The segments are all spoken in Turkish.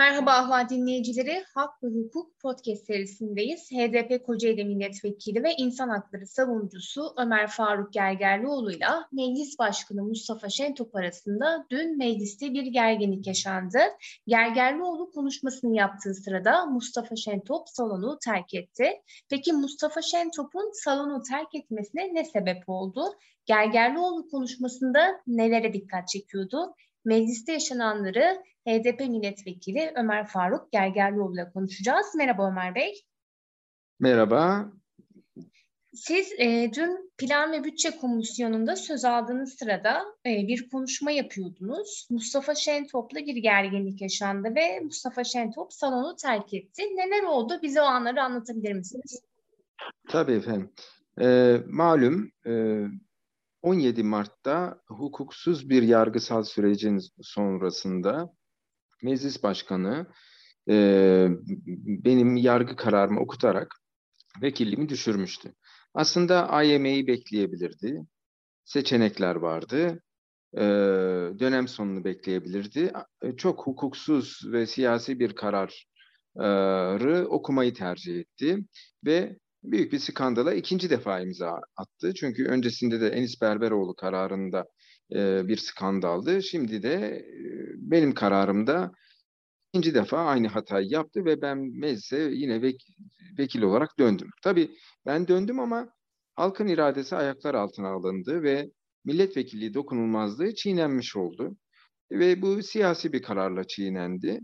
Merhaba Ahval dinleyicileri. Hak ve Hukuk podcast serisindeyiz. HDP Kocaeli Milletvekili ve İnsan Hakları Savunucusu Ömer Faruk Gergerlioğlu ile Meclis Başkanı Mustafa Şentop arasında dün mecliste bir gerginlik yaşandı. Gergerlioğlu konuşmasını yaptığı sırada Mustafa Şentop salonu terk etti. Peki Mustafa Şentop'un salonu terk etmesine ne sebep oldu? Gergerlioğlu konuşmasında nelere dikkat çekiyordu? Mecliste yaşananları HDP milletvekili Ömer Faruk Gergerlioğlu ile konuşacağız. Merhaba Ömer Bey. Merhaba. Siz e, dün Plan ve Bütçe Komisyonu'nda söz aldığınız sırada e, bir konuşma yapıyordunuz. Mustafa Şentop'la bir gerginlik yaşandı ve Mustafa Şentop salonu terk etti. Neler oldu? Bize o anları anlatabilir misiniz? Tabii efendim. E, malum e, 17 Mart'ta hukuksuz bir yargısal sürecin sonrasında meclis başkanı e, benim yargı kararımı okutarak vekilliğimi düşürmüştü. Aslında AYM'yi bekleyebilirdi. Seçenekler vardı. E, dönem sonunu bekleyebilirdi. Çok hukuksuz ve siyasi bir kararı okumayı tercih etti ve büyük bir skandala ikinci defa imza attı. Çünkü öncesinde de Enis Berberoğlu kararında e, bir skandaldı. Şimdi de e, benim kararımda ikinci defa aynı hatayı yaptı ve ben meclise yine vek vekil olarak döndüm. Tabii ben döndüm ama halkın iradesi ayaklar altına alındı ve milletvekilliği dokunulmazlığı çiğnenmiş oldu. Ve bu siyasi bir kararla çiğnendi.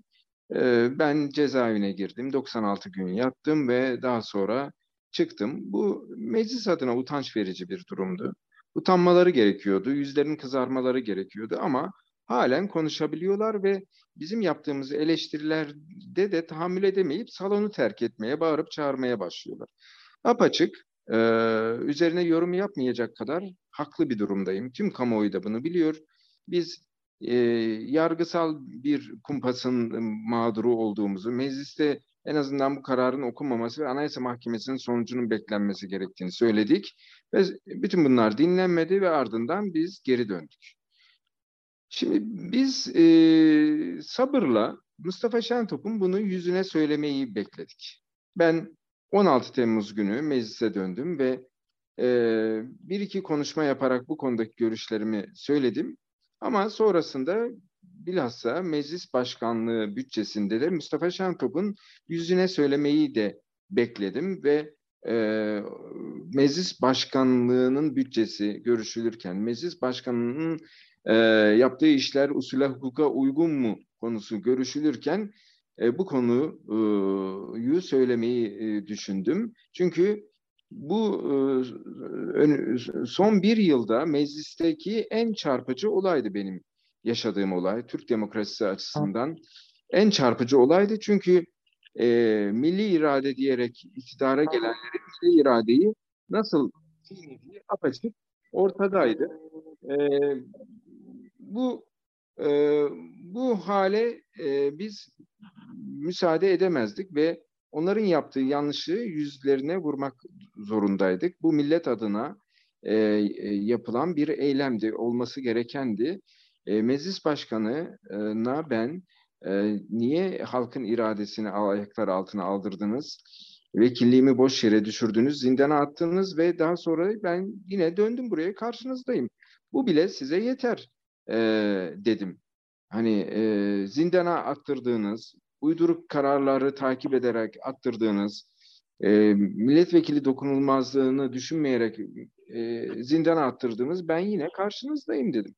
E, ben cezaevine girdim, 96 gün yattım ve daha sonra çıktım. Bu meclis adına utanç verici bir durumdu. Utanmaları gerekiyordu, yüzlerinin kızarmaları gerekiyordu ama halen konuşabiliyorlar ve bizim yaptığımız eleştirilerde de tahammül edemeyip salonu terk etmeye, bağırıp çağırmaya başlıyorlar. Apaçık, e, üzerine yorum yapmayacak kadar haklı bir durumdayım. Tüm kamuoyu da bunu biliyor. Biz e, yargısal bir kumpasın mağduru olduğumuzu, mecliste en azından bu kararın okunmaması ve Anayasa Mahkemesi'nin sonucunun beklenmesi gerektiğini söyledik. Ve bütün bunlar dinlenmedi ve ardından biz geri döndük. Şimdi biz e, sabırla Mustafa Şentop'un bunu yüzüne söylemeyi bekledik. Ben 16 Temmuz günü meclise döndüm ve e, bir iki konuşma yaparak bu konudaki görüşlerimi söyledim. Ama sonrasında bilhassa meclis başkanlığı bütçesinde de Mustafa Şentop'un yüzüne söylemeyi de bekledim ve e, meclis başkanlığının bütçesi görüşülürken meclis başkanının e, yaptığı işler usule hukuka uygun mu konusu görüşülürken e, bu konuyu söylemeyi e, düşündüm. Çünkü bu e, son bir yılda meclisteki en çarpıcı olaydı benim yaşadığım olay. Türk demokrasisi açısından en çarpıcı olaydı. Çünkü e, milli irade diyerek iktidara gelenlerin milli iradeyi nasıl çiğnediği apaçık ortadaydı. E, bu e, bu hale e, biz müsaade edemezdik ve onların yaptığı yanlışı yüzlerine vurmak zorundaydık. Bu millet adına e, yapılan bir eylemdi, olması gerekendi. E, meclis başkanına ben e, niye halkın iradesini ayaklar altına aldırdınız? Vekilliğimi boş yere düşürdünüz, zindana attınız ve daha sonra ben yine döndüm buraya karşınızdayım. Bu bile size yeter e, dedim. Hani e, zindana attırdığınız, uyduruk kararları takip ederek attırdığınız, e, milletvekili dokunulmazlığını düşünmeyerek e, zindana attırdığınız ben yine karşınızdayım dedim.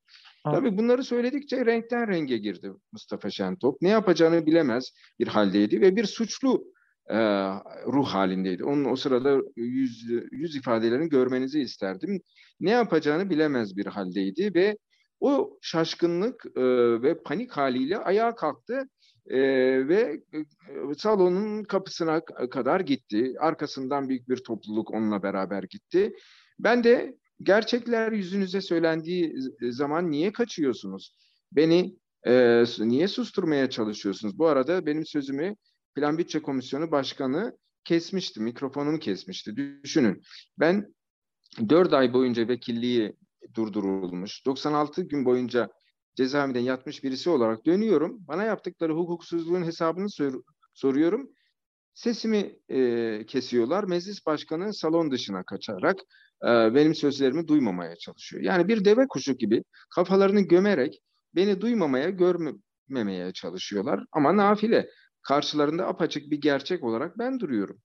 Tabii bunları söyledikçe renkten renge girdi Mustafa Şentop. Ne yapacağını bilemez bir haldeydi ve bir suçlu e, ruh halindeydi. Onun o sırada yüz, yüz ifadelerini görmenizi isterdim. Ne yapacağını bilemez bir haldeydi ve o şaşkınlık e, ve panik haliyle ayağa kalktı e, ve e, salonun kapısına kadar gitti. Arkasından büyük bir topluluk onunla beraber gitti. Ben de gerçekler yüzünüze söylendiği zaman niye kaçıyorsunuz? Beni e, niye susturmaya çalışıyorsunuz? Bu arada benim sözümü Plan Bütçe Komisyonu Başkanı kesmişti, mikrofonumu kesmişti. Düşünün ben 4 ay boyunca vekilliği durdurulmuş, 96 gün boyunca cezaevinden yatmış birisi olarak dönüyorum. Bana yaptıkları hukuksuzluğun hesabını sor- soruyorum. Sesimi e, kesiyorlar. Meclis başkanı salon dışına kaçarak e, benim sözlerimi duymamaya çalışıyor. Yani bir deve kuşu gibi kafalarını gömerek beni duymamaya, görmemeye çalışıyorlar. Ama nafile. Karşılarında apaçık bir gerçek olarak ben duruyorum.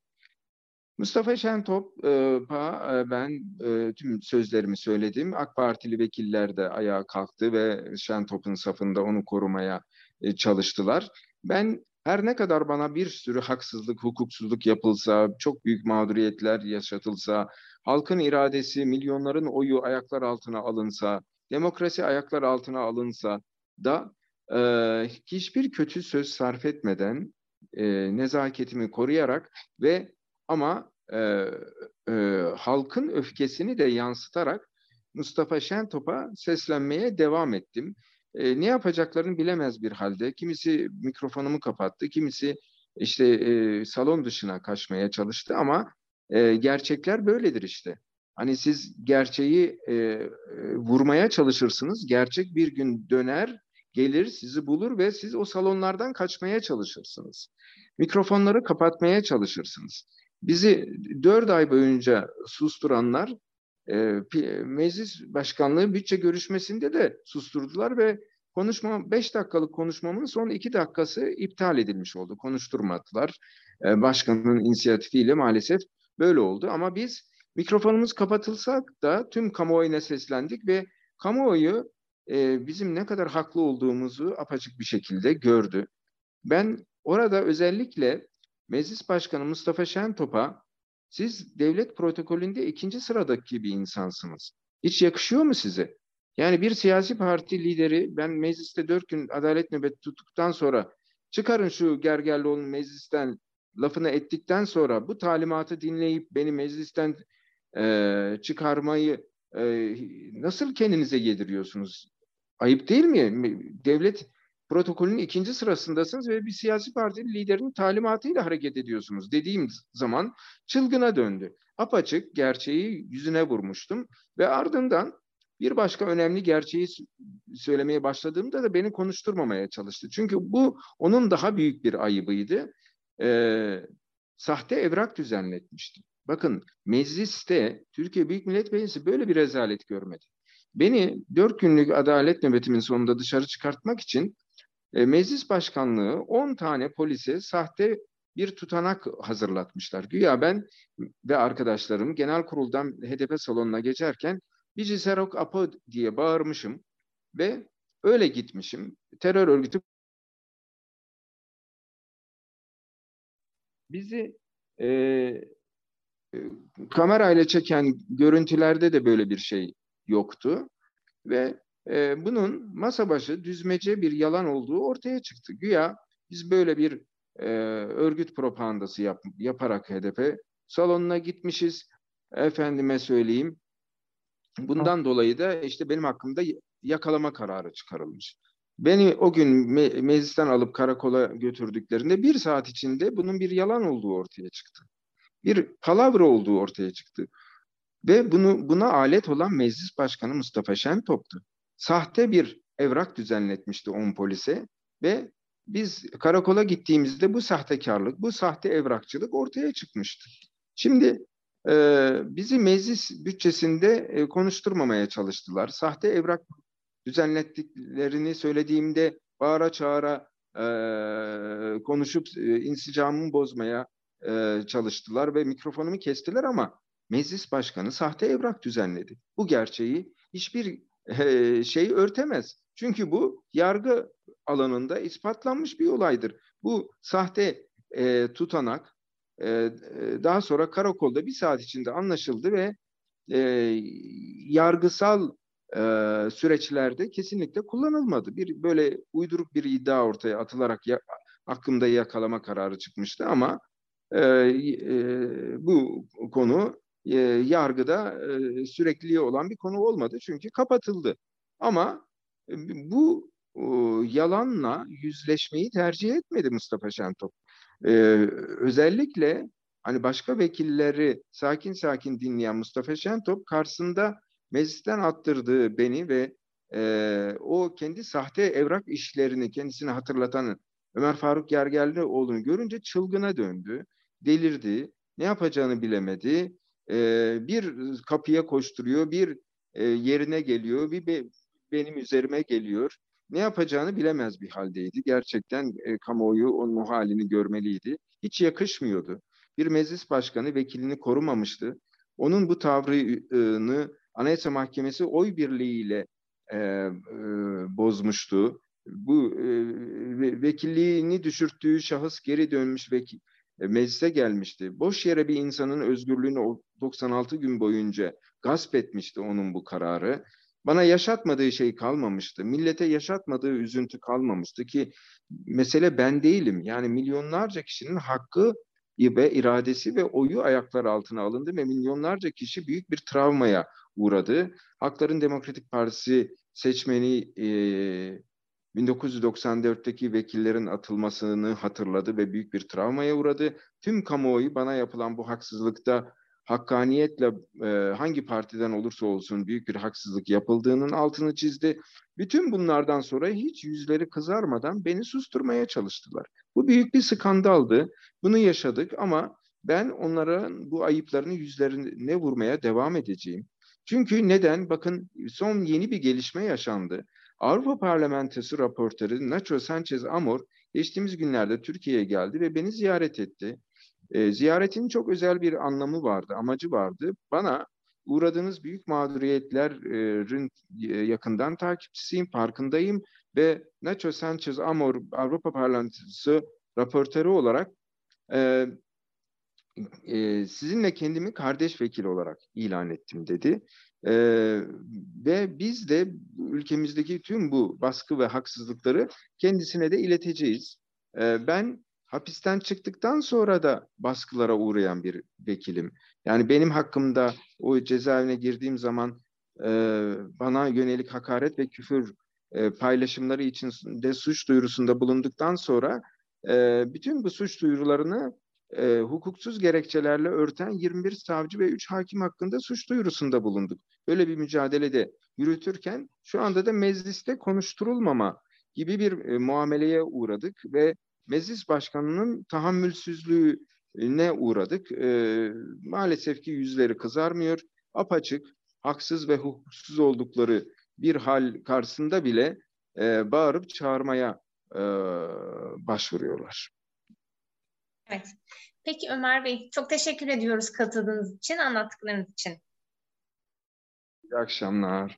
Mustafa Şentop'a e, ben e, tüm sözlerimi söyledim. AK Partili vekiller de ayağa kalktı ve Şentop'un safında onu korumaya e, çalıştılar. Ben her ne kadar bana bir sürü haksızlık, hukuksuzluk yapılsa, çok büyük mağduriyetler yaşatılsa, halkın iradesi, milyonların oyu ayaklar altına alınsa, demokrasi ayaklar altına alınsa da e, hiçbir kötü söz sarf etmeden, e, nezaketimi koruyarak ve ama e, e, halkın öfkesini de yansıtarak Mustafa Şentop'a seslenmeye devam ettim. E, ne yapacaklarını bilemez bir halde. Kimisi mikrofonumu kapattı, kimisi işte e, salon dışına kaçmaya çalıştı ama e, gerçekler böyledir işte. Hani siz gerçeği e, vurmaya çalışırsınız, gerçek bir gün döner, gelir, sizi bulur ve siz o salonlardan kaçmaya çalışırsınız. Mikrofonları kapatmaya çalışırsınız. Bizi dört ay boyunca susturanlar e, meclis başkanlığı bütçe görüşmesinde de susturdular ve konuşma beş dakikalık konuşmamın son iki dakikası iptal edilmiş oldu. Konuşturmadılar. E, başkanın inisiyatifiyle maalesef böyle oldu. Ama biz mikrofonumuz kapatılsak da tüm kamuoyuna seslendik ve kamuoyu e, bizim ne kadar haklı olduğumuzu apaçık bir şekilde gördü. Ben orada özellikle Meclis Başkanı Mustafa Şentop'a siz devlet protokolünde ikinci sıradaki bir insansınız. Hiç yakışıyor mu size? Yani bir siyasi parti lideri ben mecliste dört gün adalet nöbeti tuttuktan sonra çıkarın şu Gergerlioğlu'nu meclisten lafını ettikten sonra bu talimatı dinleyip beni meclisten e, çıkarmayı e, nasıl kendinize yediriyorsunuz? Ayıp değil mi? Devlet protokolün ikinci sırasındasınız ve bir siyasi partinin liderinin talimatıyla hareket ediyorsunuz dediğim zaman çılgına döndü. Apaçık gerçeği yüzüne vurmuştum ve ardından bir başka önemli gerçeği söylemeye başladığımda da beni konuşturmamaya çalıştı. Çünkü bu onun daha büyük bir ayıbıydı. Ee, sahte evrak düzenletmişti. Bakın mecliste Türkiye Büyük Millet Meclisi böyle bir rezalet görmedi. Beni dört günlük adalet nöbetimin sonunda dışarı çıkartmak için e, meclis başkanlığı 10 tane polise sahte bir tutanak hazırlatmışlar. Güya ben ve arkadaşlarım genel kuruldan HDP salonuna geçerken Bici Serok Apo diye bağırmışım ve öyle gitmişim. Terör örgütü bizi e, e, kamerayla çeken görüntülerde de böyle bir şey yoktu ve e, bunun masa başı düzmece bir yalan olduğu ortaya çıktı. Güya biz böyle bir e, örgüt propagandası yap, yaparak HDP salonuna gitmişiz. Efendime söyleyeyim. Bundan dolayı da işte benim hakkımda yakalama kararı çıkarılmış. Beni o gün me- meclisten alıp karakola götürdüklerinde bir saat içinde bunun bir yalan olduğu ortaya çıktı. Bir palavra olduğu ortaya çıktı. Ve bunu buna alet olan meclis başkanı Mustafa Şentop'tu sahte bir evrak düzenletmişti on polise ve biz karakola gittiğimizde bu sahtekarlık, bu sahte evrakçılık ortaya çıkmıştı. Şimdi e, bizi meclis bütçesinde e, konuşturmamaya çalıştılar. Sahte evrak düzenlettiklerini söylediğimde bağıra çağıra e, konuşup e, insicamımı bozmaya e, çalıştılar ve mikrofonumu kestiler ama meclis başkanı sahte evrak düzenledi. Bu gerçeği hiçbir şey örtemez. Çünkü bu yargı alanında ispatlanmış bir olaydır. Bu sahte e, tutanak e, daha sonra karakolda bir saat içinde anlaşıldı ve e, yargısal e, süreçlerde kesinlikle kullanılmadı. Bir böyle uyduruk bir iddia ortaya atılarak ya, hakkımda yakalama kararı çıkmıştı ama e, e, bu konu e, yargıda e, sürekliliği olan bir konu olmadı çünkü kapatıldı. Ama e, bu e, yalanla yüzleşmeyi tercih etmedi Mustafa Şentop. E, özellikle hani başka vekilleri sakin sakin dinleyen Mustafa Şentop karşısında meclisten attırdığı beni ve e, o kendi sahte evrak işlerini kendisine hatırlatan Ömer Faruk Gergerlioğlu'nu görünce çılgına döndü, delirdi, ne yapacağını bilemedi. E, bir kapıya koşturuyor, bir e, yerine geliyor, bir be, benim üzerime geliyor. Ne yapacağını bilemez bir haldeydi. Gerçekten e, kamuoyu onun o halini görmeliydi. Hiç yakışmıyordu. Bir meclis başkanı vekilini korumamıştı. Onun bu tavrını Anayasa Mahkemesi oy birliğiyle e, e, bozmuştu. Bu e, vekilliğini düşürttüğü şahıs geri dönmüş vekil, e, meclise gelmişti. Boş yere bir insanın özgürlüğünü 96 gün boyunca gasp etmişti onun bu kararı. Bana yaşatmadığı şey kalmamıştı. Millete yaşatmadığı üzüntü kalmamıştı ki mesele ben değilim. Yani milyonlarca kişinin hakkı ve iradesi ve oyu ayaklar altına alındı ve milyonlarca kişi büyük bir travmaya uğradı. Hakların Demokratik Partisi seçmeni e, 1994'teki vekillerin atılmasını hatırladı ve büyük bir travmaya uğradı. Tüm kamuoyu bana yapılan bu haksızlıkta hakkaniyetle e, hangi partiden olursa olsun büyük bir haksızlık yapıldığının altını çizdi. Bütün bunlardan sonra hiç yüzleri kızarmadan beni susturmaya çalıştılar. Bu büyük bir skandaldı. Bunu yaşadık ama ben onlara bu ayıplarını yüzlerine vurmaya devam edeceğim. Çünkü neden? Bakın son yeni bir gelişme yaşandı. Avrupa Parlamentosu raportörü Nacho Sanchez Amor geçtiğimiz günlerde Türkiye'ye geldi ve beni ziyaret etti. E, ziyaretin çok özel bir anlamı vardı, amacı vardı. Bana uğradığınız büyük mağduriyetlerin e, yakından takipçisiyim, farkındayım ve Nacho Sanchez Amor Avrupa Parlamentosu raportörü olarak e, e, sizinle kendimi kardeş vekil olarak ilan ettim dedi. E, ve biz de ülkemizdeki tüm bu baskı ve haksızlıkları kendisine de ileteceğiz. E, ben hapisten çıktıktan sonra da baskılara uğrayan bir vekilim. Yani benim hakkımda o cezaevine girdiğim zaman e, bana yönelik hakaret ve küfür e, paylaşımları için de suç duyurusunda bulunduktan sonra e, bütün bu suç duyurularını e, hukuksuz gerekçelerle örten 21 savcı ve 3 hakim hakkında suç duyurusunda bulunduk. Böyle bir mücadelede yürütürken şu anda da mecliste konuşturulmama gibi bir e, muameleye uğradık ve meclis başkanının tahammülsüzlüğüne uğradık. E, maalesef ki yüzleri kızarmıyor. Apaçık, haksız ve hukuksuz oldukları bir hal karşısında bile e, bağırıp çağırmaya e, başvuruyorlar. Evet. Peki Ömer Bey, çok teşekkür ediyoruz katıldığınız için, anlattıklarınız için. İyi akşamlar.